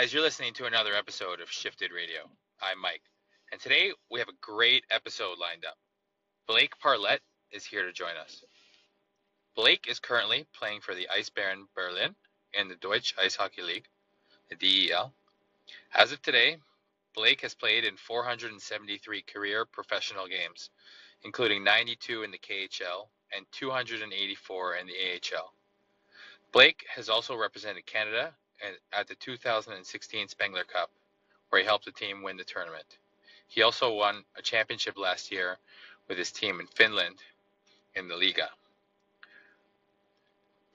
Guys, you're listening to another episode of Shifted Radio. I'm Mike, and today we have a great episode lined up. Blake Parlett is here to join us. Blake is currently playing for the Eisbären Berlin in the Deutsche Eishockey League, the DEL. As of today, Blake has played in 473 career professional games, including 92 in the KHL and 284 in the AHL. Blake has also represented Canada at the 2016 Spengler Cup, where he helped the team win the tournament. He also won a championship last year with his team in Finland in the Liiga.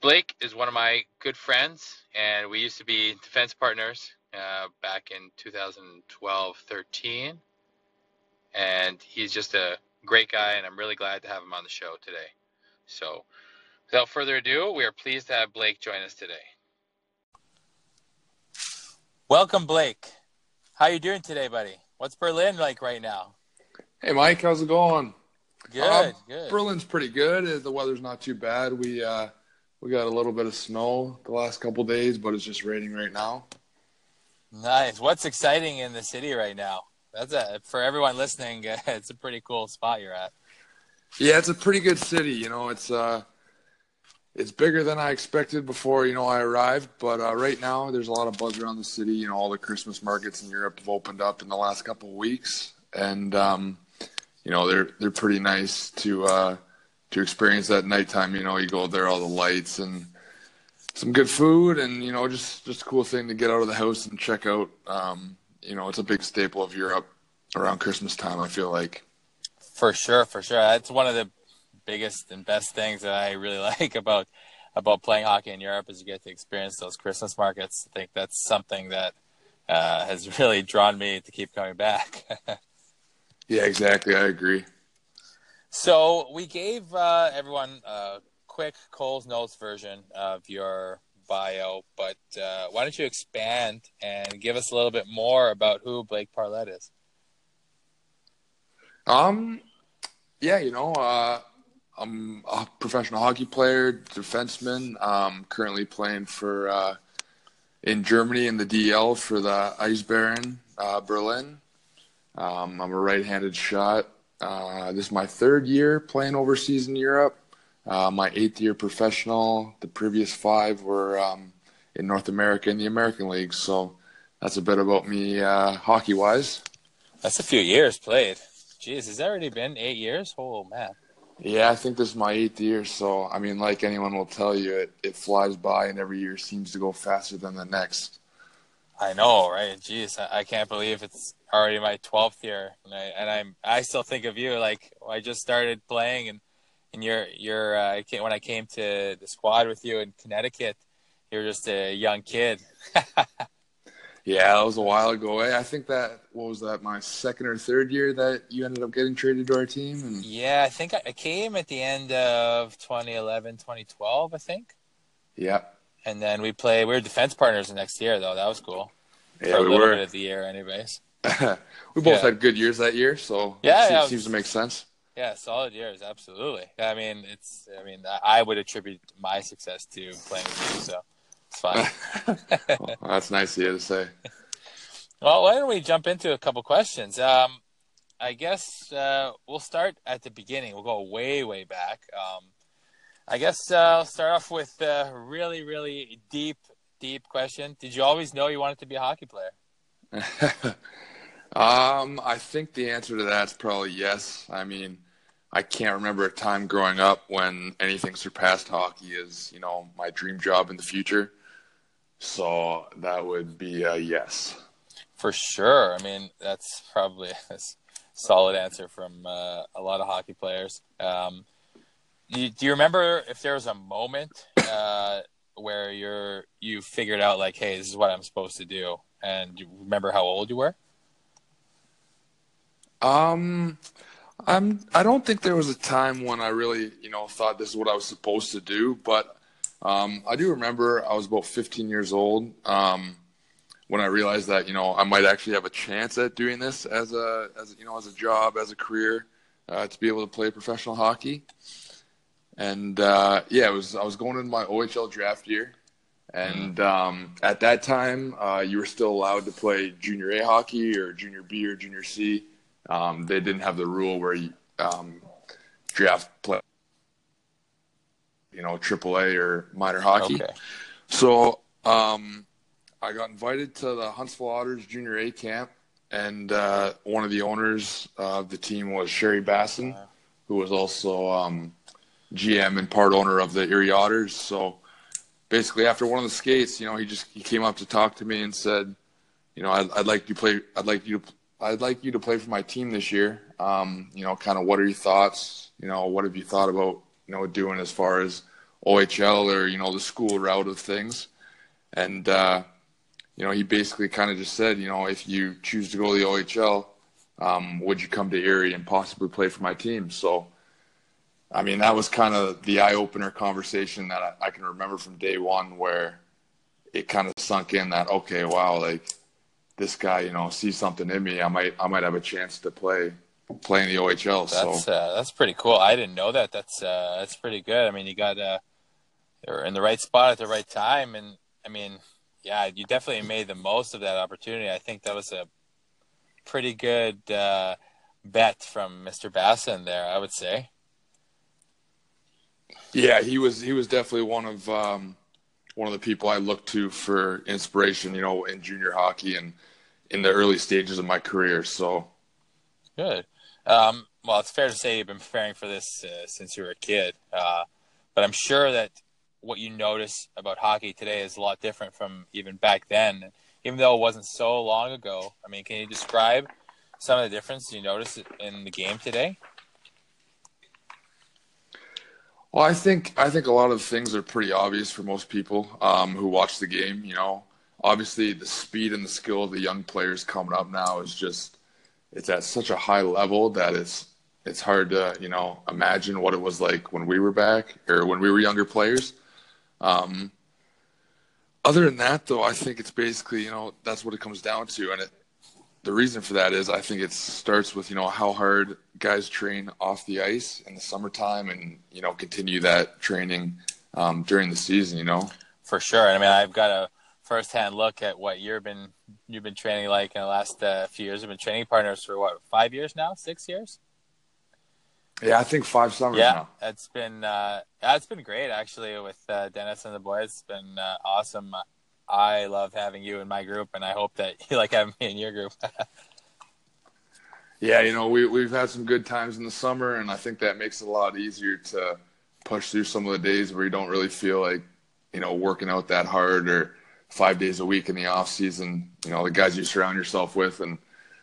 Blake is one of my good friends, and we used to be defense partners uh, back in 2012 13. And he's just a great guy, and I'm really glad to have him on the show today. So, without further ado, we are pleased to have Blake join us today. Welcome, Blake. How you doing today, buddy? What's Berlin like right now? Hey, Mike, how's it going? Good, um, good. Berlin's pretty good. The weather's not too bad. We uh, we got a little bit of snow the last couple days, but it's just raining right now. Nice. What's exciting in the city right now? That's a for everyone listening. It's a pretty cool spot you're at. Yeah, it's a pretty good city. You know, it's uh, it's bigger than I expected before you know I arrived. But uh, right now, there's a lot of buzz around the city. You know, all the Christmas markets in Europe have opened up in the last couple of weeks, and um, you know they're they're pretty nice to uh, to experience that nighttime. You know, you go there, all the lights and some good food, and you know, just just a cool thing to get out of the house and check out. Um, you know, it's a big staple of Europe around Christmas time. I feel like. For sure, for sure. That's one of the biggest and best things that I really like about about playing hockey in Europe is you get to experience those Christmas markets. I think that's something that uh, has really drawn me to keep coming back. yeah, exactly. I agree. So we gave uh, everyone a quick Cole's Notes version of your bio, but uh, why don't you expand and give us a little bit more about who Blake Parlett is? Um, yeah, you know, uh, I'm a professional hockey player, defenseman. Um, currently playing for uh, in Germany in the DL for the Eisbären uh, Berlin. Um, I'm a right-handed shot. Uh, this is my third year playing overseas in Europe. Uh, my eighth year professional. The previous five were um, in North America in the American League. So that's a bit about me uh, hockey-wise. That's a few years played. Jeez, has that already been eight years? Oh man. Yeah, I think this is my eighth year. So, I mean, like anyone will tell you, it, it flies by and every year seems to go faster than the next. I know, right? Jeez, I, I can't believe it's already my 12th year. And, I, and I'm, I still think of you like I just started playing and, and you're, you're, uh, when I came to the squad with you in Connecticut, you're just a young kid. Yeah, that was a while ago. I think that what was that my second or third year that you ended up getting traded to our team. And... Yeah, I think I came at the end of 2011, 2012. I think. Yeah. And then we play. We were defense partners the next year, though. That was cool. Yeah, For we were. Bit of the year, anyways. we both yeah. had good years that year, so yeah, it yeah, seems to make sense. Yeah, solid years, absolutely. I mean, it's. I mean, I would attribute my success to playing with you. So it's fine. well, that's nice of you to say. Well, why don't we jump into a couple questions? Um, I guess uh, we'll start at the beginning. We'll go way, way back. Um, I guess uh, I'll start off with a really, really deep, deep question. Did you always know you wanted to be a hockey player? um, I think the answer to that's probably yes. I mean, I can't remember a time growing up when anything surpassed hockey as you know my dream job in the future. So that would be a yes. For sure. I mean, that's probably a solid answer from uh, a lot of hockey players. Um, you, do you remember if there was a moment uh, where you're you figured out like, hey, this is what I'm supposed to do, and you remember how old you were? Um, I'm. I don't think there was a time when I really, you know, thought this is what I was supposed to do, but um, I do remember I was about 15 years old. Um, when I realized that you know I might actually have a chance at doing this as a as you know as a job as a career uh, to be able to play professional hockey. And uh, yeah, it was I was going into my OHL draft year, And um, at that time, uh, you were still allowed to play junior A hockey or junior B or junior C. Um, they didn't have the rule where you um, draft play, you know, AAA or minor hockey. Okay. So um, I got invited to the Huntsville Otters Junior A camp, and uh, one of the owners of the team was Sherry Bassin, who was also um, GM and part owner of the Erie Otters. So basically, after one of the skates, you know, he just he came up to talk to me and said, you know, I'd, I'd like you to play. I'd like you to. I'd like you to play for my team this year. Um, you know, kind of what are your thoughts? You know, what have you thought about you know doing as far as OHL or you know the school route of things? And uh, you know, he basically kind of just said, you know, if you choose to go to the OHL, um, would you come to Erie and possibly play for my team? So, I mean, that was kind of the eye opener conversation that I, I can remember from day one where it kind of sunk in that, okay, wow, like this guy, you know, sees something in me. I might, I might have a chance to play, play in the OHL. That's so, uh, that's pretty cool. I didn't know that. That's uh, that's pretty good. I mean, you got uh, you're in the right spot at the right time, and I mean, yeah, you definitely made the most of that opportunity. I think that was a pretty good uh, bet from Mr. Bassin there. I would say. Yeah, he was he was definitely one of um, one of the people I looked to for inspiration. You know, in junior hockey and in the early stages of my career. So good. Um, well, it's fair to say you've been preparing for this uh, since you were a kid, uh, but I'm sure that what you notice about hockey today is a lot different from even back then. Even though it wasn't so long ago, I mean, can you describe some of the difference you notice in the game today? Well, I think I think a lot of things are pretty obvious for most people um, who watch the game. You know, obviously the speed and the skill of the young players coming up now is just it's at such a high level that it's it's hard to you know imagine what it was like when we were back or when we were younger players. Um, other than that, though, I think it's basically you know that's what it comes down to, and it, the reason for that is I think it starts with you know how hard guys train off the ice in the summertime, and you know continue that training um, during the season. You know, for sure. I mean, I've got a firsthand look at what you've been you've been training like in the last uh, few years. I've been training partners for what five years now, six years. Yeah, I think five summers yeah, now. it's been uh, it's been great actually with uh, Dennis and the boys. It's been uh, awesome. I love having you in my group, and I hope that you like having me in your group. yeah, you know, we we've had some good times in the summer, and I think that makes it a lot easier to push through some of the days where you don't really feel like, you know, working out that hard or five days a week in the off season. You know, the guys you surround yourself with, and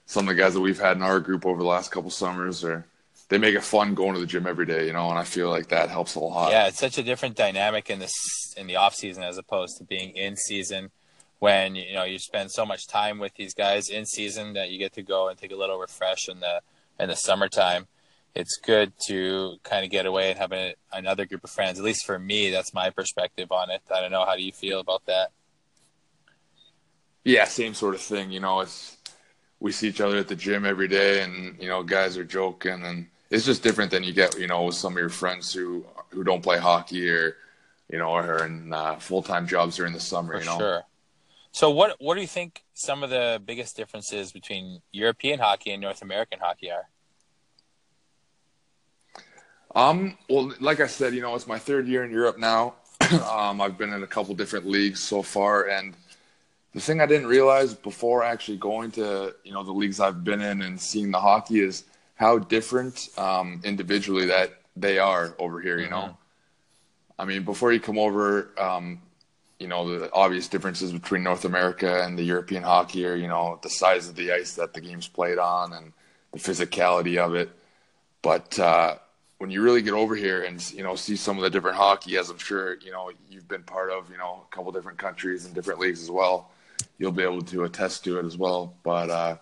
some of the guys that we've had in our group over the last couple summers are they make it fun going to the gym every day, you know, and I feel like that helps a lot. Yeah, it's such a different dynamic in this in the off season as opposed to being in season when you know you spend so much time with these guys in season that you get to go and take a little refresh in the in the summertime. It's good to kind of get away and have a, another group of friends. At least for me, that's my perspective on it. I don't know. How do you feel about that? Yeah, same sort of thing. You know, it's we see each other at the gym every day, and you know, guys are joking and it's just different than you get, you know, with some of your friends who who don't play hockey or, you know, are in uh, full time jobs during the summer. For you know, sure. So what what do you think some of the biggest differences between European hockey and North American hockey are? Um, well, like I said, you know, it's my third year in Europe now. um, I've been in a couple different leagues so far, and the thing I didn't realize before actually going to, you know, the leagues I've been in and seeing the hockey is how different um, individually that they are over here. You know, mm-hmm. I mean, before you come over, um, you know, the obvious differences between North America and the European hockey are, you know, the size of the ice that the game's played on and the physicality of it. But uh, when you really get over here and you know see some of the different hockey, as I'm sure you know you've been part of, you know, a couple different countries and different leagues as well, you'll be able to attest to it as well. But uh,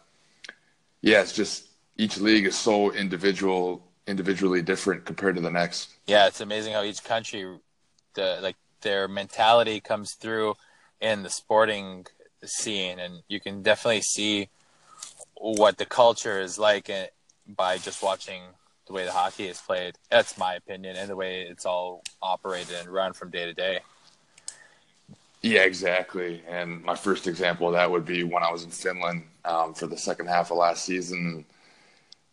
yeah, it's just each league is so individual, individually different compared to the next. Yeah, it's amazing how each country, the like their mentality comes through in the sporting scene, and you can definitely see what the culture is like eh, by just watching the way the hockey is played. That's my opinion, and the way it's all operated and run from day to day. Yeah, exactly. And my first example of that would be when I was in Finland um, for the second half of last season.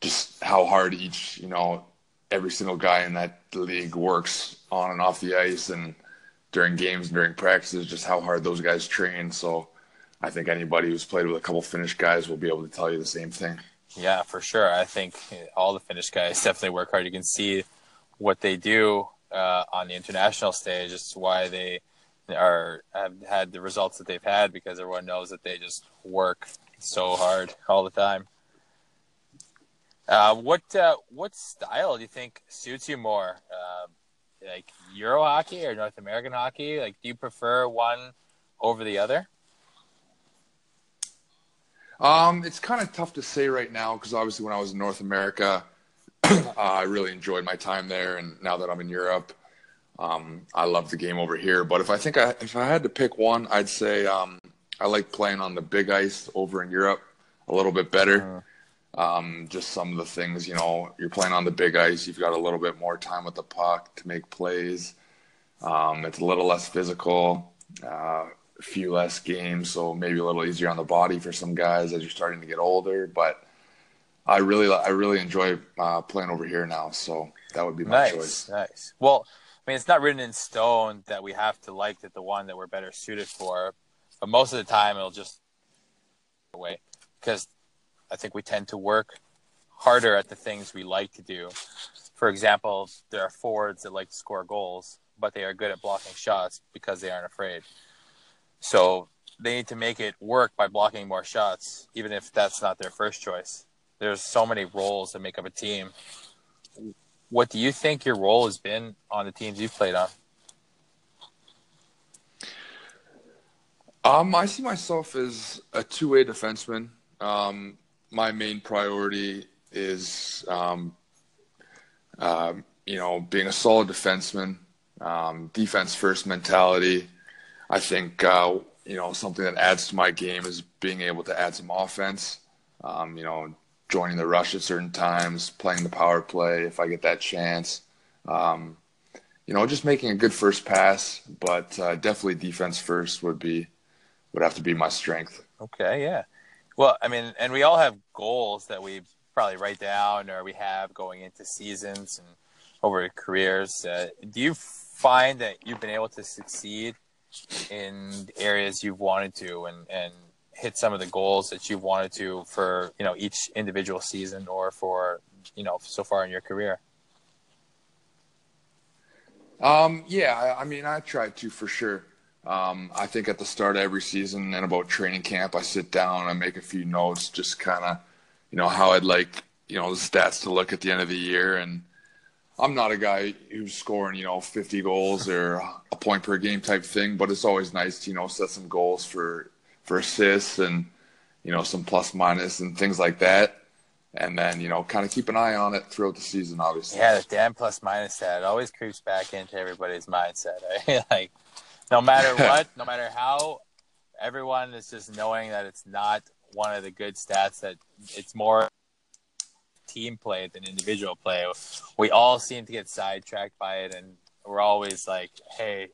Just how hard each, you know, every single guy in that league works on and off the ice and during games and during practices, just how hard those guys train. So I think anybody who's played with a couple Finnish guys will be able to tell you the same thing. Yeah, for sure. I think all the Finnish guys definitely work hard. You can see what they do uh, on the international stage. It's why they are have had the results that they've had because everyone knows that they just work so hard all the time. Uh, what uh, what style do you think suits you more, uh, like Euro hockey or North American hockey? Like, do you prefer one over the other? Um, it's kind of tough to say right now because obviously when I was in North America, uh, I really enjoyed my time there, and now that I'm in Europe, um, I love the game over here. But if I think I, if I had to pick one, I'd say um, I like playing on the big ice over in Europe a little bit better. Um, just some of the things, you know, you're playing on the big ice. You've got a little bit more time with the puck to make plays. Um, it's a little less physical, uh, a few less games, so maybe a little easier on the body for some guys as you're starting to get older. But I really, I really enjoy uh, playing over here now. So that would be my nice, choice. Nice. Well, I mean, it's not written in stone that we have to like that the one that we're better suited for, but most of the time it'll just away because I think we tend to work harder at the things we like to do. For example, there are forwards that like to score goals, but they are good at blocking shots because they aren't afraid. So they need to make it work by blocking more shots, even if that's not their first choice. There's so many roles that make up a team what do you think your role has been on the teams you've played on? Um, I see myself as a two-way defenseman. Um, my main priority is, um, uh, you know, being a solid defenseman, um, defense first mentality. I think, uh, you know, something that adds to my game is being able to add some offense. Um, you know, joining the rush at certain times, playing the power play if I get that chance. Um, you know, just making a good first pass, but uh, definitely defense first would be would have to be my strength. Okay, yeah. Well, I mean, and we all have goals that we probably write down or we have going into seasons and over careers. Uh, do you find that you've been able to succeed in areas you've wanted to, and and hit some of the goals that you've wanted to for you know each individual season or for you know so far in your career? Um, yeah, I mean, I tried to for sure. Um, I think at the start of every season and about training camp, I sit down and make a few notes, just kind of, you know, how I'd like, you know, the stats to look at the end of the year. And I'm not a guy who's scoring, you know, 50 goals or a point per game type thing, but it's always nice to, you know, set some goals for for assists and you know some plus minus and things like that and then you know kind of keep an eye on it throughout the season obviously yeah the damn plus minus stat always creeps back into everybody's mindset eh? like no matter what no matter how everyone is just knowing that it's not one of the good stats that it's more team play than individual play we all seem to get sidetracked by it and we're always like hey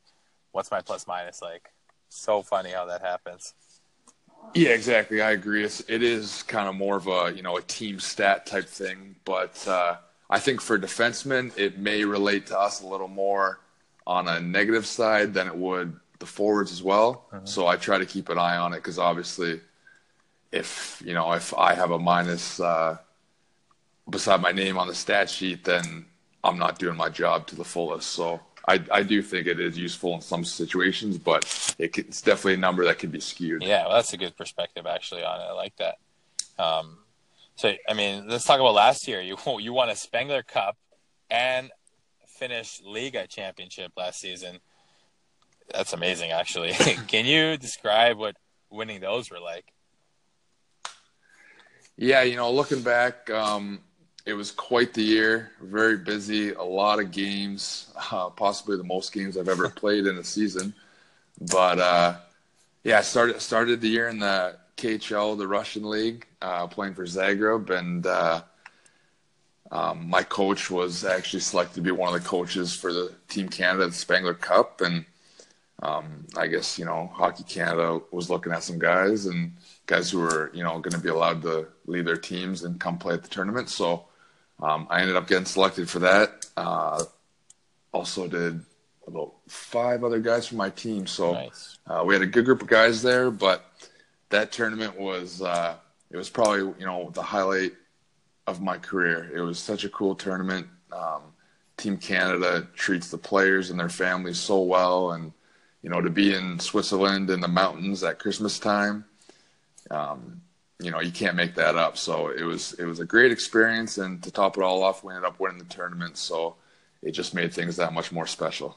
what's my plus minus like so funny how that happens yeah, exactly. I agree. It's, it is kind of more of a you know a team stat type thing, but uh, I think for defensemen it may relate to us a little more on a negative side than it would the forwards as well. Mm-hmm. So I try to keep an eye on it because obviously, if you know if I have a minus uh, beside my name on the stat sheet, then I'm not doing my job to the fullest. So I, I do think it is useful in some situations, but it, it's definitely a number that can be skewed. Yeah, well, that's a good perspective actually on it. I like that. Um, so, I mean, let's talk about last year. You you won a Spengler Cup and finished Liiga championship last season. That's amazing, actually. can you describe what winning those were like? Yeah, you know, looking back, um, it was quite the year. Very busy, a lot of games, uh, possibly the most games I've ever played in a season. But uh, yeah, I started started the year in the KHL, the Russian league, uh, playing for Zagreb, and uh, um, my coach was actually selected to be one of the coaches for the Team Canada the Spengler Cup, and um, I guess you know Hockey Canada was looking at some guys and guys who were you know going to be allowed to leave their teams and come play at the tournament. So um, I ended up getting selected for that. Uh, also did about five other guys from my team. So Nice. uh, we had a good group of guys there, but that tournament was uh, it was probably you know the highlight of my career. It was such a cool tournament. Um, Team Canada treats the players and their families so well, and you know to be in Switzerland in the mountains at Christmas time, um, you know you can't make that up. So it was it was a great experience, and to top it all off, we ended up winning the tournament. So it just made things that much more special.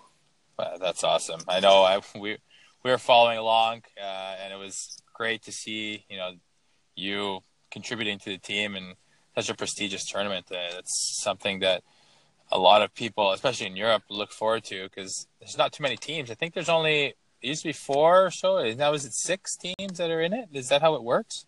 Uh, that's awesome. I know I, we we were following along, uh, and it was great to see you know you contributing to the team in such a prestigious tournament. Uh, that's something that a lot of people, especially in Europe, look forward to because there's not too many teams. I think there's only it used to be four or so. Now is it six teams that are in it? Is that how it works?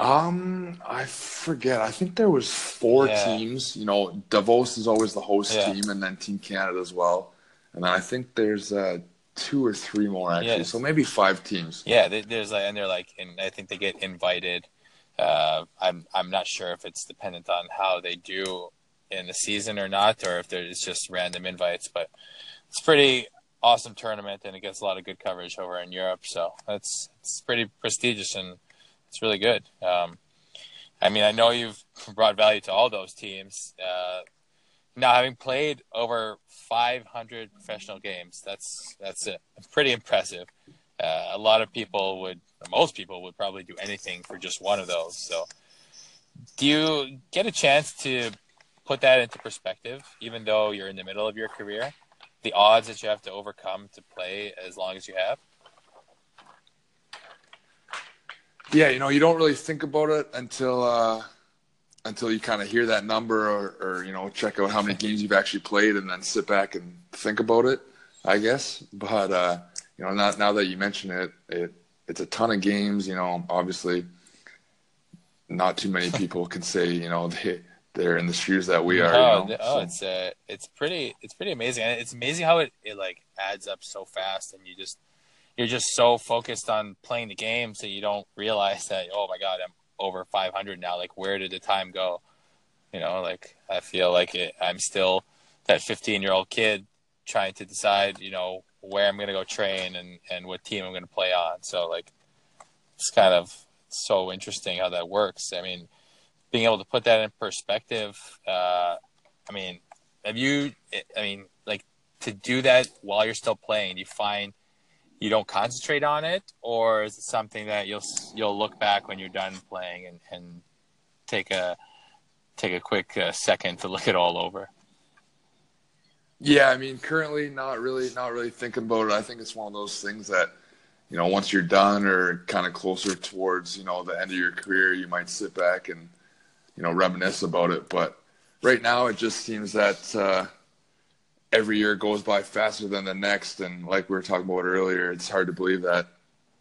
Um, I forget. I think there was four Yeah. teams. You know, Davos is always the host Yeah. team, and then Team Canada as well. And then I think there's uh, two or three more actually. Yes. So maybe five teams. Yeah, they, there's like, and they're like, and I think they get invited. Uh, I'm I'm not sure if it's dependent on how they do in the season or not, or if there's just random invites. But it's pretty awesome tournament, and it gets a lot of good coverage over in Europe. So that's it's pretty prestigious and it's really good. Um, I mean, I know you've brought value to all those teams. Uh, now, having played over 500 professional games, that's that's it. pretty impressive. Uh, a lot of people would, most people would probably do anything for just one of those. So, do you get a chance to put that into perspective, even though you're in the middle of your career? The odds that you have to overcome to play as long as you have? Yeah, you know, you don't really think about it until uh, until you kind of hear that number, or, or you know, check out how many games you've actually played, and then sit back and think about it. I guess, but uh, you know, now now that you mention it, it it's a ton of games. You know, obviously, not too many people can say you know they they're in the shoes that we are. oh, you know? oh, So- it's uh, it's pretty, it's pretty amazing, and it's amazing how it, it like adds up so fast, and you just you're just so focused on playing the game, that you don't realize that oh my god, I'm over 500 now. Like, where did the time go? You know, like I feel like it, I'm still that 15 year old kid trying to decide, you know, where I'm gonna go train and and what team I'm gonna play on. So like, it's kind of so interesting how that works. I mean, being able to put that in perspective. Uh, I mean, have you? I mean, like to do that while you're still playing. You find you don't concentrate on it, or is it something that you'll you'll look back when you're done playing and, and take a take a quick uh, second to look it all over? Yeah, I mean, currently not really, not really thinking about it. I think it's one of those things that, you know, once you're done or kind of closer towards, you know, the end of your career, you might sit back and, you know, reminisce about it. But right now, it just seems that uh, every year goes by faster than the next. And like we were talking about earlier, it's hard to believe that,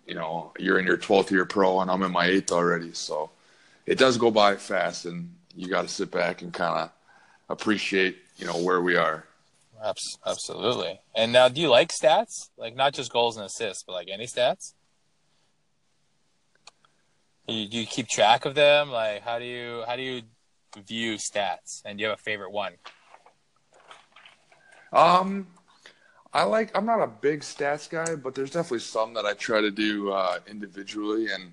you know, you're in your 12th year pro and I'm in my eighth already. So it does go by fast, and you got to sit back and kind of appreciate, you know, where we are. Abs- Absolutely. And now, do you like stats? Like not just goals and assists, but like any stats? You, do you keep track of them? Like, how do you how do you view stats? And do you have a favorite one? Um, I like. I'm not a big stats guy, but there's definitely some that I try to do uh, individually. And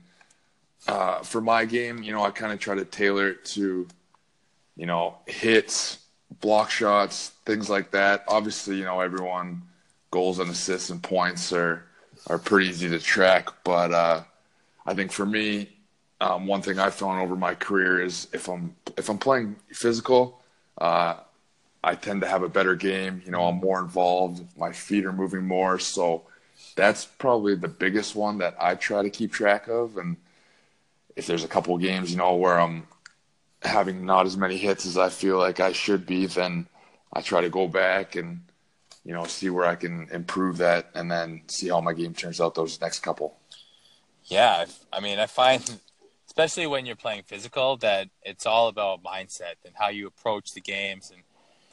uh, for my game, you know, I kind of try to tailor it to, you know, hits, block shots, things like that. Obviously, you know, everyone goals and assists and points are are pretty easy to track. But uh, I think for me, um, one thing I've found over my career is if I'm if I'm playing physical. Uh, I tend to have a better game. You know, I'm more involved. My feet are moving more. So that's probably the biggest one that I try to keep track of. And if there's a couple games, you know, where I'm having not as many hits as I feel like I should be, then I try to go back and, you know, see where I can improve that and then see how my game turns out those next couple. Yeah, I mean, I find, especially when you're playing physical, that it's all about mindset and how you approach the games. And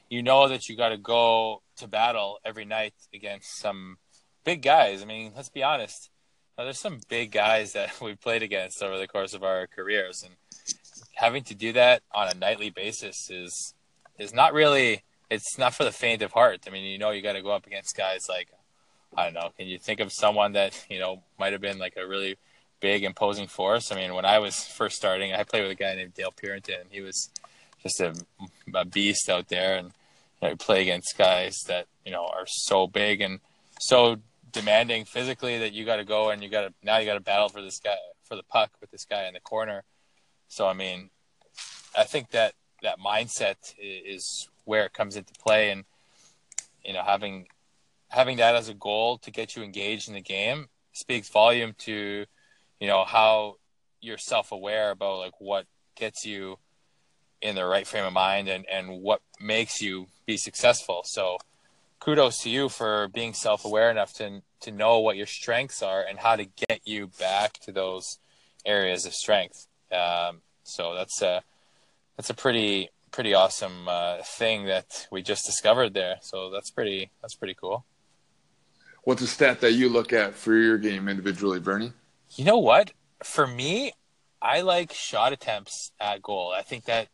you know that you got to go to battle every night against some big guys. I mean, let's be honest. there's some big guys that we've played against over the course of our careers, and having to do that on a nightly basis is is not really. It's not for the faint of heart. I mean, you know, you got to go up against guys like I don't know. Can you think of someone that you know might have been like a really big, imposing force? I mean, when I was first starting, I played with a guy named Dale Purinton. and He was just a, a beast out there, and you, know, you play against guys that you know are so big and so demanding physically that you got to go and you got to now you got to battle for this guy for the puck with this guy in the corner. So I mean, I think that that mindset is where it comes into play, and you know having having that as a goal to get you engaged in the game speaks volume to you know how you're self-aware about like what gets you in the right frame of mind and and what makes you be successful so kudos to you for being self-aware enough to to know what your strengths are and how to get you back to those areas of strength. Um, so that's a that's a pretty pretty awesome uh, thing that we just discovered there. So that's pretty that's pretty cool. What's a stat that you look at for your game individually, Bernie? You know what? For me, I like shot attempts at goal. I think that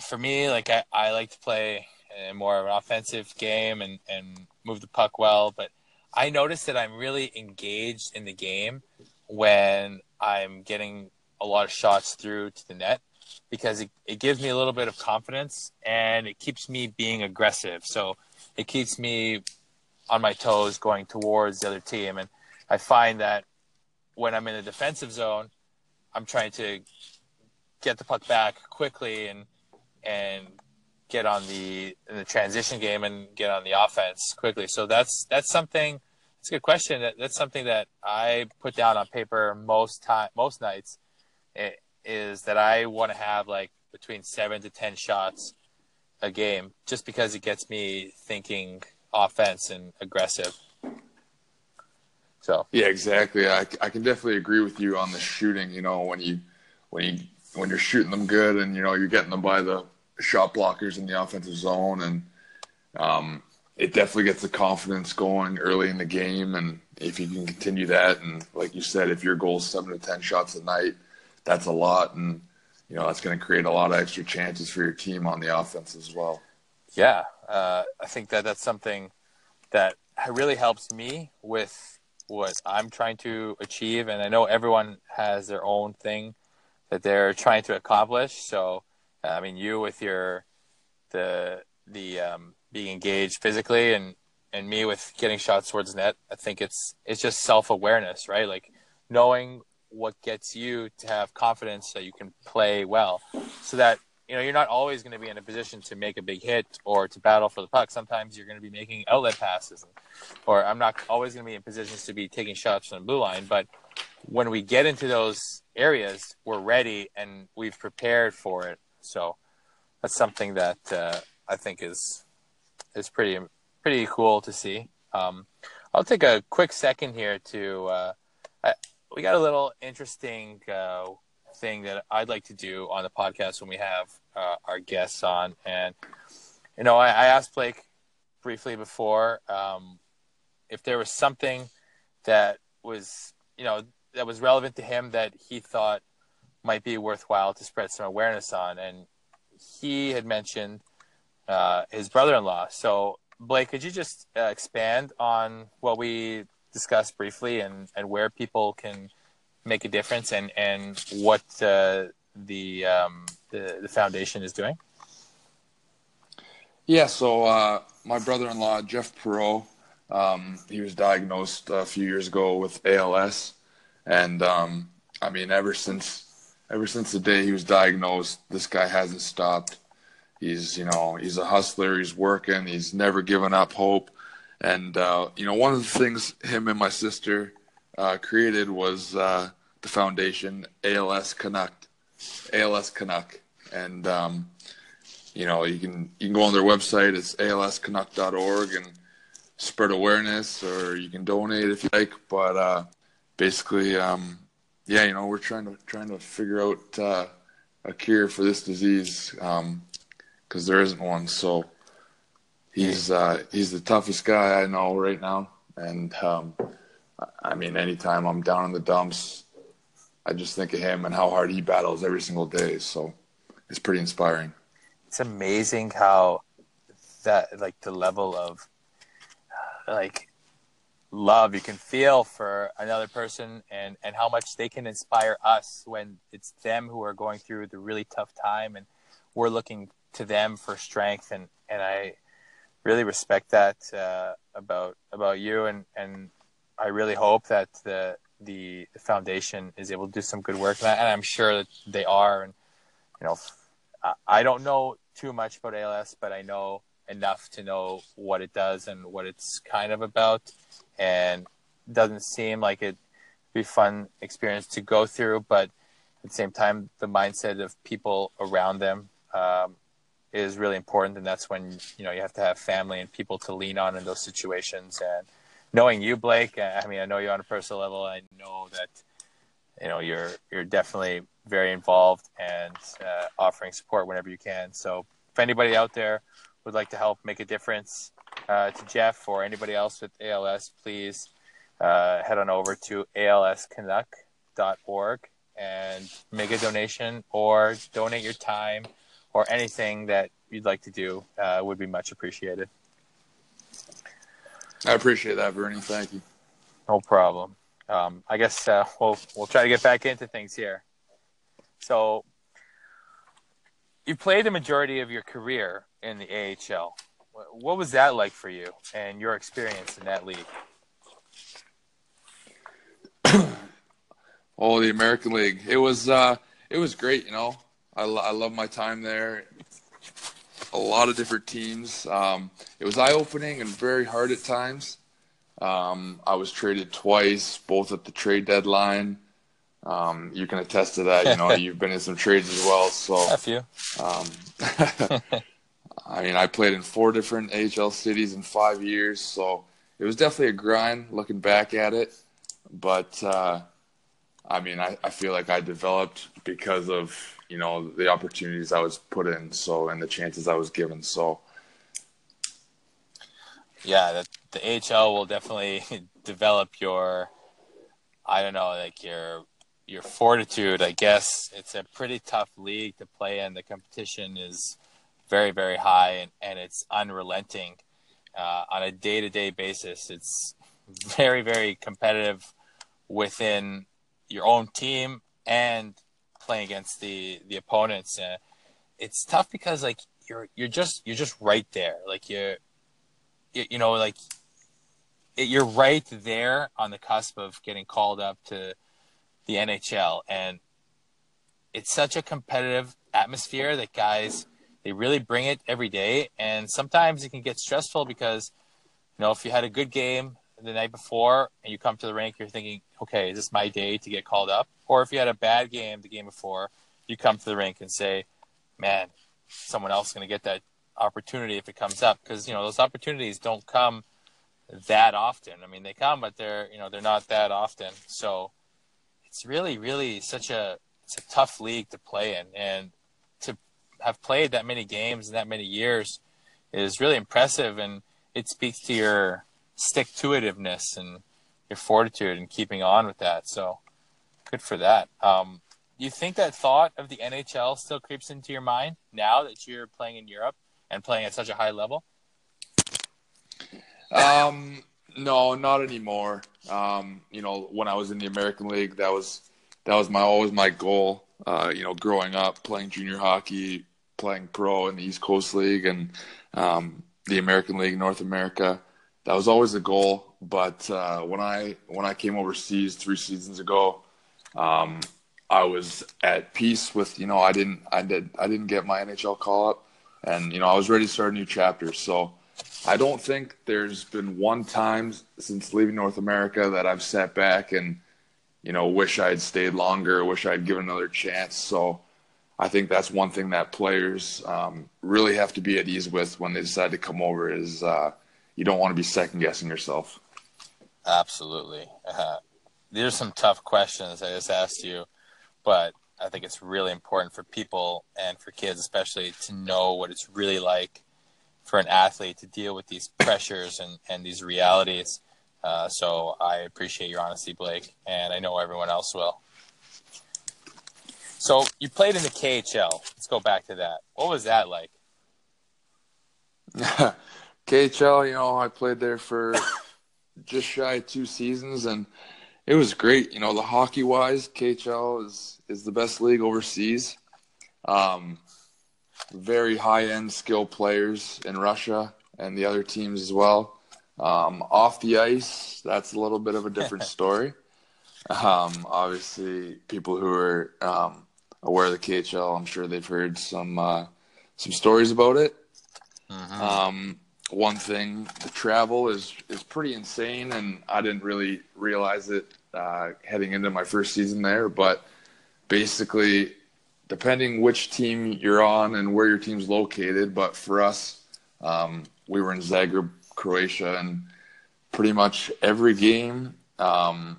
for me, like I, I like to play more of an offensive game and, and move the puck well. But I notice that I'm really engaged in the game when I'm getting a lot of shots through to the net because it, it gives me a little bit of confidence and it keeps me being aggressive. So it keeps me on my toes going towards the other team. And I find that when I'm in the defensive zone, I'm trying to get the puck back quickly and and get on the the transition game and get on the offense quickly. So that's that's something. That's a good question. That, that's something that I put down on paper most time most nights. It, is that I want to have like between seven to ten shots a game, just because it gets me thinking offense and aggressive. So yeah, exactly. I, I can definitely agree with you on the shooting. You know, when you when you when you're shooting them good and you know you're getting them by the shot blockers in the offensive zone, and um, it definitely gets the confidence going early in the game. And if you can continue that, and like you said, if your goal is seven to ten shots a night, that's a lot, and you know that's going to create a lot of extra chances for your team on the offense as well. Yeah, uh, I think that that's something that really helps me with what I'm trying to achieve, and I know everyone has their own thing that they're trying to accomplish. So I mean, you with your the the um, being engaged physically, and and me with getting shots towards net. I think it's it's just self awareness, right? Like knowing what gets you to have confidence that you can play well, so that you know you're not always going to be in a position to make a big hit or to battle for the puck. Sometimes you're going to be making outlet passes, or I'm not always going to be in positions to be taking shots from the blue line. But when we get into those areas, we're ready and we've prepared for it so that's something that uh, I think is is pretty pretty cool to see. Um, I'll take a quick second here to uh, I, we got a little interesting uh, thing that I'd like to do on the podcast when we have uh, our guests on, and you know I, I asked Blake briefly before um, if there was something that was you know that was relevant to him that he thought might be worthwhile to spread some awareness on. And he had mentioned uh, his brother-in-law. So Blake, could you just uh, expand on what we discussed briefly and, and where people can make a difference and, and what uh, the, um, the, the foundation is doing? Yeah, so uh, my brother-in-law Jeff Perot, um, he was diagnosed a few years ago with ALS, and um, I mean, ever since ever since the day he was diagnosed, this guy hasn't stopped. He's, you know, he's a hustler. He's working. He's never given up hope. And, uh, you know, one of the things him and my sister uh, created was uh, the foundation ALS Connect, ALS Canuck. And, um, you know, you can, you can go on their website. It's alscanuck.org and spread awareness or you can donate if you like. But uh, basically, um, yeah, you know, we're trying to trying to figure out uh, a cure for this disease. Um, because there isn't one. So he's uh, he's the toughest guy I know right now, and um, I mean, anytime I'm down in the dumps, I just think of him and how hard he battles every single day. So it's pretty inspiring. It's amazing how that like the level of like love you can feel for another person and and how much they can inspire us when it's them who are going through the really tough time and we're looking to them for strength and and I really respect that uh, about about you. And and I really hope that the the, foundation is able to do some good work. And, I, am sure that they are. And you know I don't know too much about ALS but I know enough to know what it does and what it's kind of about. And doesn't seem like it'd be fun experience to go through but at the same time the mindset of people around them um, is really important and that's when you know you have to have family and people to lean on in those situations. And knowing you blake i mean i know you on a personal level. I know that you know you're you're definitely very involved and uh, offering support whenever you can. So if anybody out there would like to help make a difference uh, to jeff or anybody else with als please uh, head on over to alscanuck.org and make a donation or donate your time or anything that you'd like to do uh, would be much appreciated. I appreciate that, Bernie. Thank you. No problem. Um, I guess uh, we'll we'll try to get back into things here. So, you played the majority of your career in the AHL. What was that like for you and your experience in that league? oh, the American League. It was uh, it was great. You know, I, lo- I love my time there. A lot of different teams. Um, it was eye opening and very hard at times. Um, I was traded twice, both at the trade deadline. Um, you can attest to that. You know, you've been in some trades as well. So a few. Um, I mean, I played in four different AHL cities in five years, so it was definitely a grind looking back at it. But uh, I mean, I, I feel like I developed because of you know the opportunities I was put in, so and the chances I was given. So yeah, the, the AHL will definitely develop your I don't know like your your fortitude. I guess it's a pretty tough league to play in. The competition is very very high and, and it's unrelenting uh, on a day to day basis. It's very very competitive within your own team and playing against the the opponents. Uh, it's tough because like you're you're just you're just right there. Like you're you, you know like it, you're right there on the cusp of getting called up to the NHL and it's such a competitive atmosphere that guys they really bring it every day and sometimes it can get stressful because you know if you had a good game the night before and you come to the rink you're thinking okay is this my day to get called up or if you had a bad game the game before, you come to the rink and say, man, someone else is going to get that opportunity if it comes up. Because, you know, those opportunities don't come that often. I mean, they come, but they're, you know, they're not that often. So it's really, really such a, it's a tough league to play in. And to have played that many games in that many years is really impressive. And it speaks to your stick to itiveness and your fortitude and keeping on with that. So Good for that. Um, you think that thought of the NHL still creeps into your mind now that you're playing in Europe and playing at such a high level? Um, no, not anymore. Um, you know, when I was in the American League, that was that was my always my goal. Uh, you know, growing up playing junior hockey, playing pro in the East Coast League and um, the American League, North America, that was always the goal. But uh, when I when I came overseas three seasons ago, um, I was at peace with you know I didn't I did I didn't get my NHL call up, and you know I was ready to start a new chapter. So I don't think there's been one time since leaving North America that I've sat back and you know wish I had stayed longer, wish I'd given another chance. So I think that's one thing that players um, really have to be at ease with when they decide to come over is uh, you don't want to be second guessing yourself. Absolutely. Uh, these are some tough questions I just asked you, but I think it's really important for people and for kids, especially, to know what it's really like for an athlete to deal with these pressures and, and these realities. Uh, so I appreciate your honesty, Blake, and I know everyone else will. So you played in the KHL. Let's go back to that. What was that like? KHL, you know, I played there for just shy of two seasons, and it was great. You know, the hockey wise, KHL is is the best league overseas. Um, very high end skill players in Russia and the other teams as well. Um, off the ice, that's a little bit of a different story. Um, obviously, people who are um, aware of the KHL, I'm sure they've heard some uh, some stories about it. Mm-hmm. Um, one thing, the travel is is pretty insane, and I didn't really realize it uh, heading into my first season there. But basically, depending which team you're on and where your team's located, but for us, um, we were in Zagreb, Croatia, and pretty much every game um,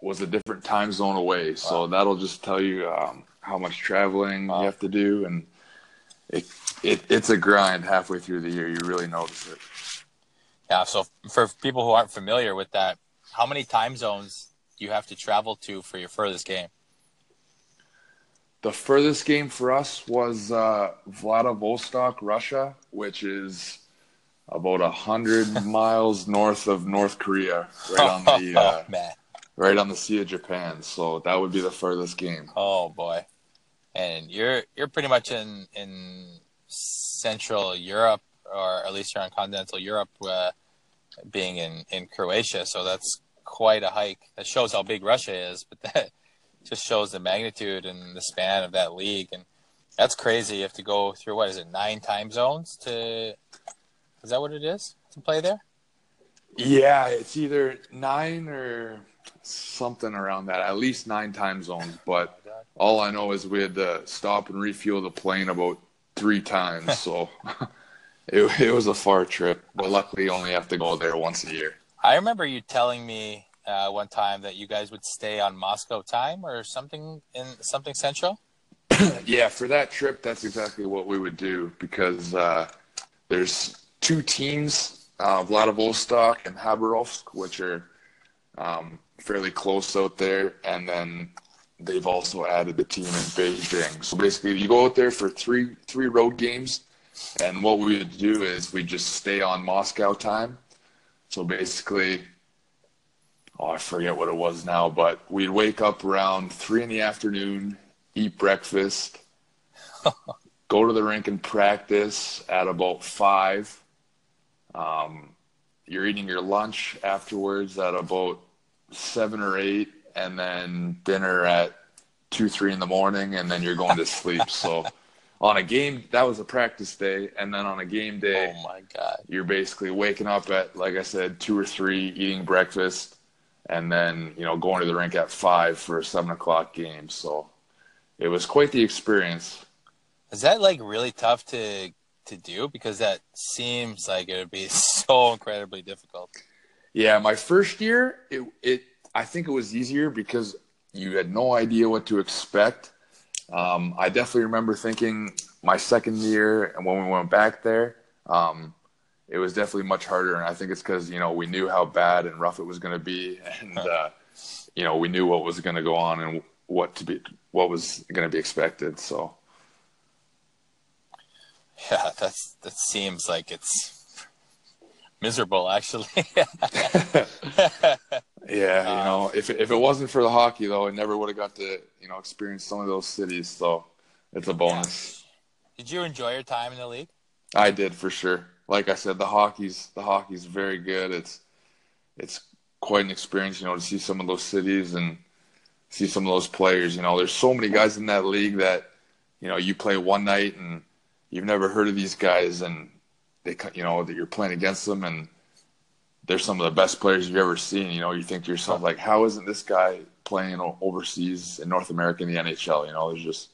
was a different time zone away. So wow. that'll just tell you um, how much traveling wow. you have to do, and it, it it's a grind halfway through the year. You really notice it. Yeah. So for people who aren't familiar with that, how many time zones do you have to travel to for your furthest game? The furthest game for us was uh, Vladivostok, Russia, which is about a hundred miles north of North Korea, right on the uh, oh, right on the Sea of Japan. So that would be the furthest game. Oh boy, and you're you're pretty much in in Central Europe, or at least you're in continental Europe, uh, being in in Croatia. So that's quite a hike. That shows how big Russia is, but that just shows the magnitude and the span of that league. And that's crazy. You have to go through what is it, nine time zones to? Is that what it is to play there? Yeah, it's either nine or something around that. At least nine time zones. But all I know is we had to stop and refuel the plane about three times. so it, it was a far trip. But luckily, you only have to go there once a year. I remember you telling me uh, one time that you guys would stay on Moscow time or something in something central. yeah, for that trip, that's exactly what we would do because uh, there's two teams, uh, Vladivostok and Khabarovsk, which are um, fairly close out there, and then they've also added the team in Beijing. So basically, you go out there for three three road games, and what we would do is we just stay on Moscow time. So basically, oh, I forget what it was now, but we'd wake up around three in the afternoon, eat breakfast, go to the rink and practice at about five. Um, you're eating your lunch afterwards at about seven or eight, and then dinner at two, three in the morning, and then you're going to sleep. so on a game that was a practice day and then on a game day oh my god you're basically waking up at like i said two or three eating breakfast and then you know going to the rink at five for a seven o'clock game. So it was quite the experience. Is that like really tough to to do? Because that seems like it would be so incredibly difficult. Yeah, my first year, it it I think it was easier because you had no idea what to expect. Um, I definitely remember thinking my second year and when we went back there, um, it was definitely much harder. And I think it's because, you know, we knew how bad and rough it was going to be. And, uh, you know, we knew what was going to go on and what to be, what was going to be expected. So. Yeah, that's, that seems like it's miserable actually. yeah. You know, um, if, if it wasn't for the hockey though, I never would have got to, you know, experience some of those cities. So it's a bonus. Did you enjoy your time in the league? I did for sure like I said, the hockey's the hockey's very good. It's it's quite an experience, you know, to see some of those cities and see some of those players. You know, there's so many guys in that league that you know you play one night and you've never heard of these guys, and they you know that you're playing against them and they're some of the best players you've ever seen. You know, you think to yourself like, how isn't this guy playing overseas in North America in the NHL? You know, there's just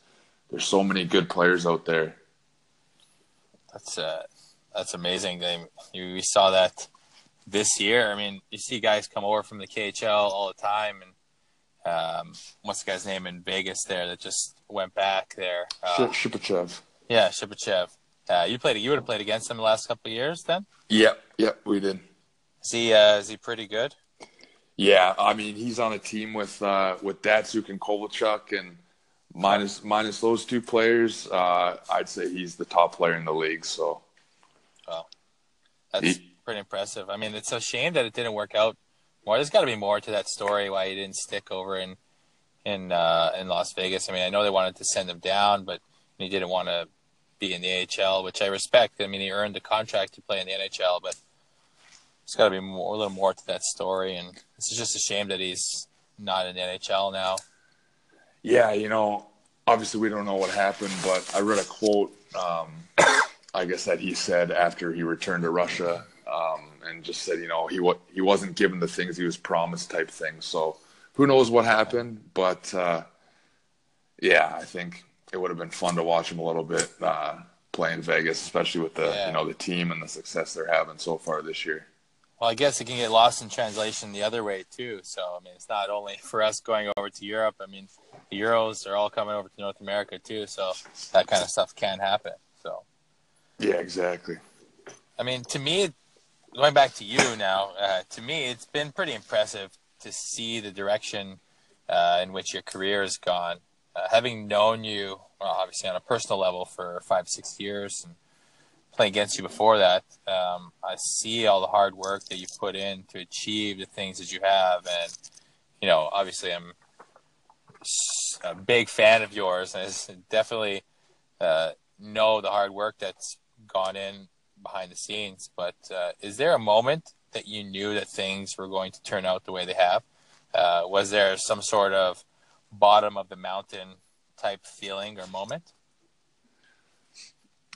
there's so many good players out there. That's uh, that's amazing. They, we saw that this year. I mean, you see guys come over from the KHL all the time, and um, what's the guy's name in Vegas there that just went back there? Uh, Shipachev. Yeah, Shipachev. Uh, you played. You would have played against him the last couple of years, then. Yep, yep, we did. Is he? Uh, is he pretty good? Yeah, I mean he's on a team with uh, with Datsyuk and Kovalchuk, and minus minus those two players, uh, I'd say he's the top player in the league. So, well, that's he, pretty impressive. I mean, it's a shame that it didn't work out more. There's got to be more to that story why he didn't stick over in in uh, in Las Vegas. I mean, I know they wanted to send him down, but he didn't want to be in the AHL, which I respect. I mean, he earned the contract to play in the NHL, but there's got to be more, a little more to that story. And it's just a shame that he's not in the NHL now. Yeah, you know, obviously we don't know what happened, but I read a quote. Um, I guess that he said after he returned to Russia, um, and just said, you know, he wa- he wasn't given the things he was promised, type thing. So who knows what happened? But uh, yeah, I think it would have been fun to watch him a little bit uh, play in Vegas, especially with the yeah. you know the team and the success they're having so far this year. Well, I guess it can get lost in translation the other way too. So I mean, it's not only for us going over to Europe. I mean, the Euros are all coming over to North America too. So that kind of stuff can happen. So. Yeah, exactly. I mean, to me, going back to you now, uh, to me, it's been pretty impressive to see the direction uh, in which your career has gone. Uh, having known you, well, obviously on a personal level for five, six years, and playing against you before that, um, I see all the hard work that you put in to achieve the things that you have, and you know, obviously, I'm a big fan of yours, and definitely uh, know the hard work that's gone in behind the scenes. But uh, is there a moment that you knew that things were going to turn out the way they have? Uh, was there some sort of bottom of the mountain type feeling or moment?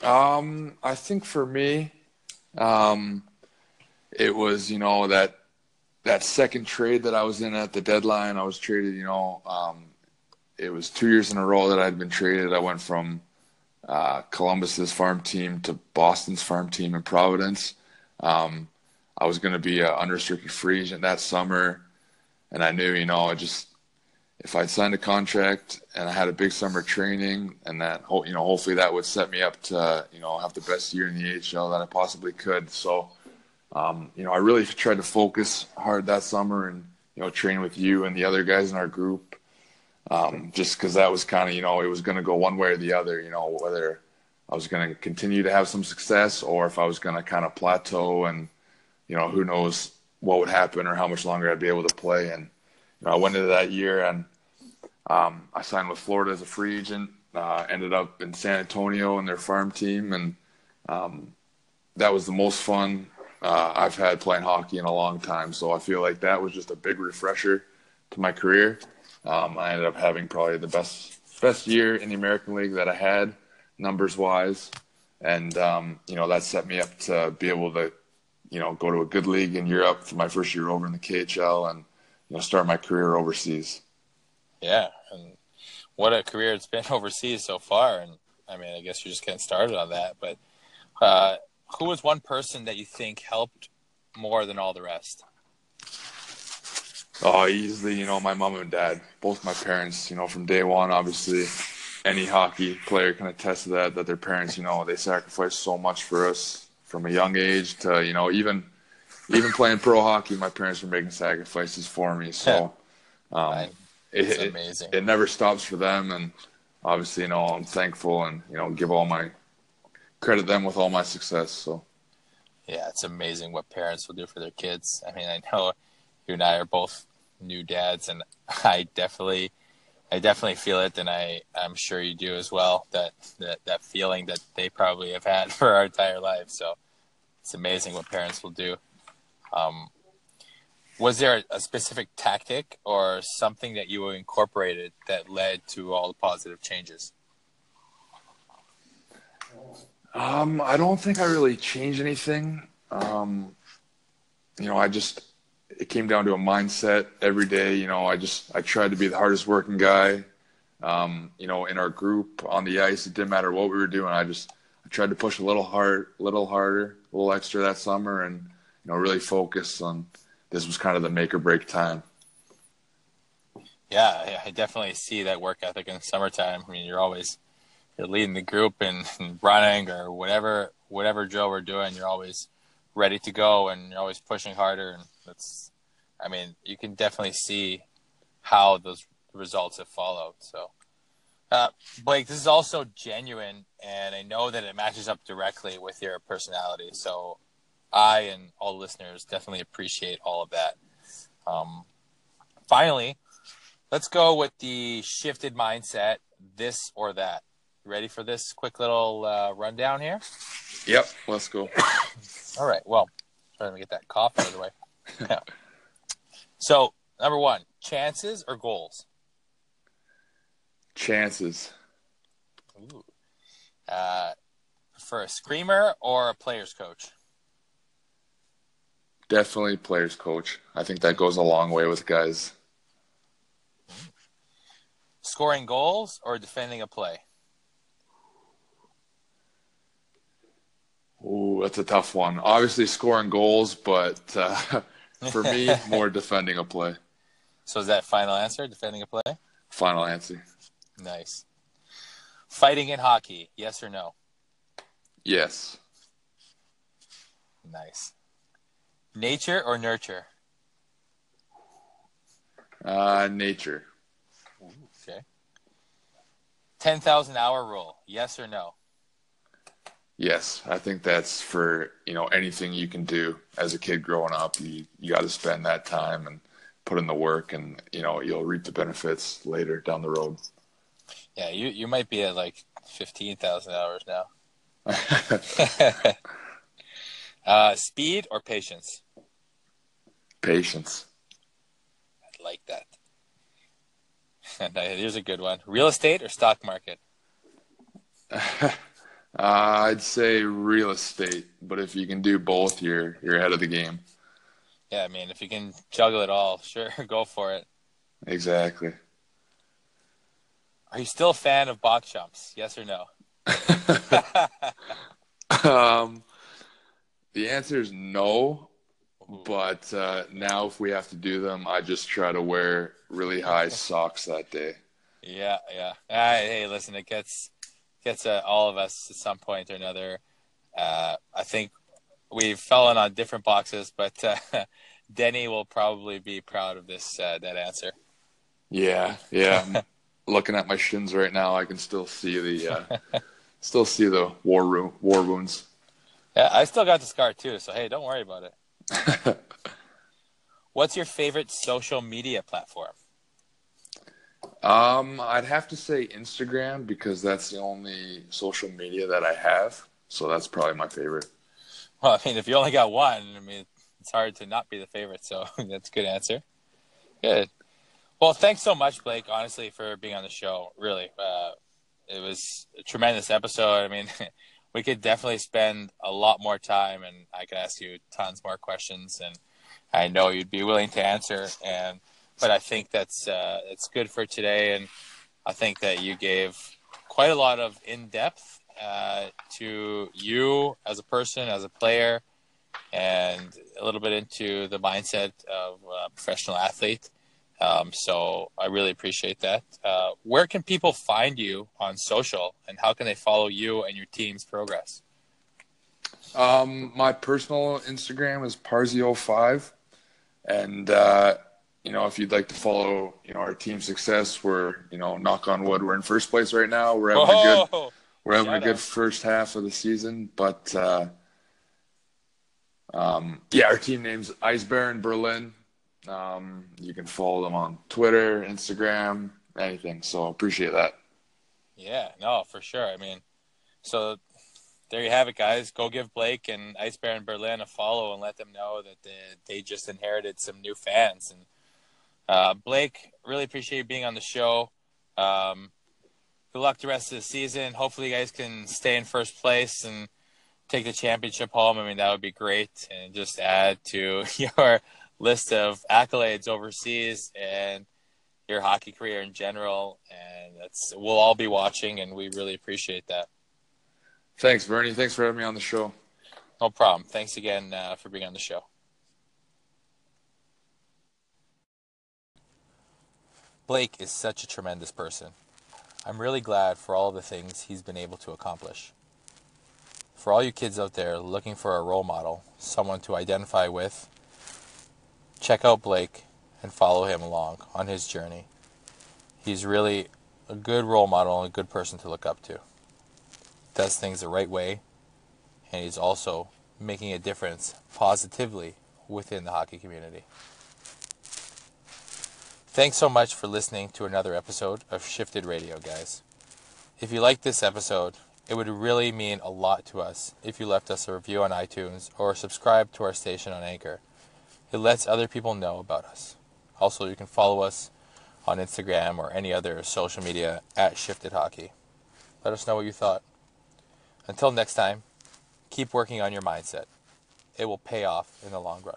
Um, I think for me, um, it was you know that that second trade that I was in at the deadline. I was traded. You know, um, it was two years in a row that I'd been traded. I went from uh, Columbus's farm team to Boston's farm team in Providence. Um, I was going to be an unrestricted free agent that summer, and I knew, you know, I just if I'd signed a contract and I had a big summer training, and that you know, hopefully that would set me up to you know have the best year in the AHL that I possibly could. So, um, you know, I really tried to focus hard that summer and you know train with you and the other guys in our group, um, just because that was kind of you know it was going to go one way or the other. You know, whether I was going to continue to have some success or if I was going to kind of plateau and you know who knows what would happen or how much longer I'd be able to play and I went into that year and um, I signed with Florida as a free agent. Uh, ended up in San Antonio in their farm team, and um, that was the most fun uh, I've had playing hockey in a long time. So I feel like that was just a big refresher to my career. Um, I ended up having probably the best best year in the American League that I had, numbers wise, and um, you know that set me up to be able to, you know, go to a good league in Europe for my first year over in the KHL and you know start my career overseas. Yeah, and what a career it's been overseas so far. And I mean, I guess you're just getting started on that. But uh, who was one person that you think helped more than all the rest? Oh, easily, you know, my mom and dad, both my parents, you know, from day one, obviously, any hockey player can attest to that, that their parents, you know, they sacrificed so much for us from a young age to, you know, even even playing pro hockey, my parents were making sacrifices for me. So um, it, amazing. It, it, never stops for them, and obviously, you know, I'm thankful and you know give all my credit them with all my success. So yeah, it's amazing what parents will do for their kids. I mean, I know you and I are both new dads, and I definitely. I definitely feel it, and I, I'm sure you do as well. That, that that feeling that they probably have had for our entire lives. So it's amazing what parents will do. Um, was there a specific tactic or something that you incorporated that led to all the positive changes? Um, I don't think I really changed anything. Um, you know, I just it came down to a mindset every day. You know, I just I tried to be the hardest working guy. Um, you know, in our group on the ice, it didn't matter what we were doing. I just I tried to push a little hard, little harder, a little extra that summer, and you know, really focus on this was kind of the make or break time. Yeah, I definitely see that work ethic in the summertime. I mean, you're always you're leading the group and, and running or whatever whatever drill we're doing. You're always ready to go and you're always pushing harder. And that's, I mean, you can definitely see how those results have followed. So, uh, Blake, this is also genuine, and I know that it matches up directly with your personality. So, I and all listeners definitely appreciate all of that. Um, finally, let's go with the shifted mindset this or that. Ready for this quick little uh, rundown here? Yep, let's go. All right. Well, trying to get that cough out of the way. Yeah. So, number one, chances or goals? Chances. Ooh. Uh, for a screamer or a player's coach? Definitely players coach. I think that goes a long way with guys. Scoring goals or defending a play? Ooh, that's a tough one. Obviously scoring goals, but uh, for me, more defending a play. So is that final answer? Defending a play? Final answer. Nice. Fighting in hockey, yes or no? Yes. Nice. Nature or nurture? Uh, nature. Ooh, okay. 10,000 hour rule, yes or no? Yes, I think that's for you know anything you can do as a kid growing up. You you got to spend that time and put in the work, and you know you'll reap the benefits later down the road. Yeah, you, you might be at like 15,000 hours now. uh, speed or patience? Patience. I like that. Here's a good one. Real estate or stock market? uh, I'd say real estate, but if you can do both, you're you're ahead of the game. Yeah, I mean, if you can juggle it all, sure, go for it. Exactly. Are you still a fan of box jumps? Yes or no? um, the answer is no. But uh, now, if we have to do them, I just try to wear really high socks that day. Yeah, yeah. Uh, hey, listen, it gets gets uh, all of us at some point or another. Uh, I think we've fallen on different boxes, but uh, Denny will probably be proud of this uh, that answer. Yeah, yeah. Looking at my shins right now, I can still see the uh, still see the war ro- war wounds. Yeah, I still got the scar too, so hey, don't worry about it. What's your favorite social media platform? Um, I'd have to say Instagram because that's the only social media that I have. So that's probably my favorite. Well, I mean, if you only got one, I mean, it's hard to not be the favorite. So that's a good answer. Good. Well, thanks so much, Blake. Honestly, for being on the show. Really, uh, it was a tremendous episode. I mean, we could definitely spend a lot more time, and I could ask you tons more questions, and I know you'd be willing to answer. And but I think that's uh, it's good for today, and I think that you gave quite a lot of in depth uh, to you as a person, as a player, and a little bit into the mindset of a professional athlete. Um, so I really appreciate that. Uh, where can people find you on social, and how can they follow you and your team's progress? Um, my personal Instagram is Parzio5, and uh, you know if you'd like to follow you know our team success, we're you know knock on wood, we're in first place right now. We're having a good we're having a good out. first half of the season, but uh, um, yeah, our team name's Eisbären Berlin. Um, you can follow them on Twitter, Instagram, anything. So appreciate that. Yeah, no, for sure. I mean, so there you have it, guys. Go give Blake and Eisbären Berlin a follow and let them know that they, they just inherited some new fans. And uh, Blake, really appreciate you being on the show. Um, good luck the rest of the season. Hopefully, you guys can stay in first place and take the championship home. I mean, that would be great, and just add to your list of accolades overseas and your hockey career in general. And that's we'll all be watching, and we really appreciate that. Thanks, Bernie. Thanks for having me on the show. No problem. Thanks again uh, for being on the show. Blake is such a tremendous person. I'm really glad for all the things he's been able to accomplish. For all you kids out there looking for a role model, someone to identify with, check out Blake and follow him along on his journey. He's really a good role model and a good person to look up to. Does things the right way, and he's also making a difference positively within the hockey community. Thanks so much for listening to another episode of Shifted Radio, guys. If you liked this episode, it would really mean a lot to us if you left us a review on iTunes or subscribe to our station on Anchor it lets other people know about us. Also, you can follow us on Instagram or any other social media at Shifted Hockey. Let us know what you thought. Until next time, keep working on your mindset. It will pay off in the long run.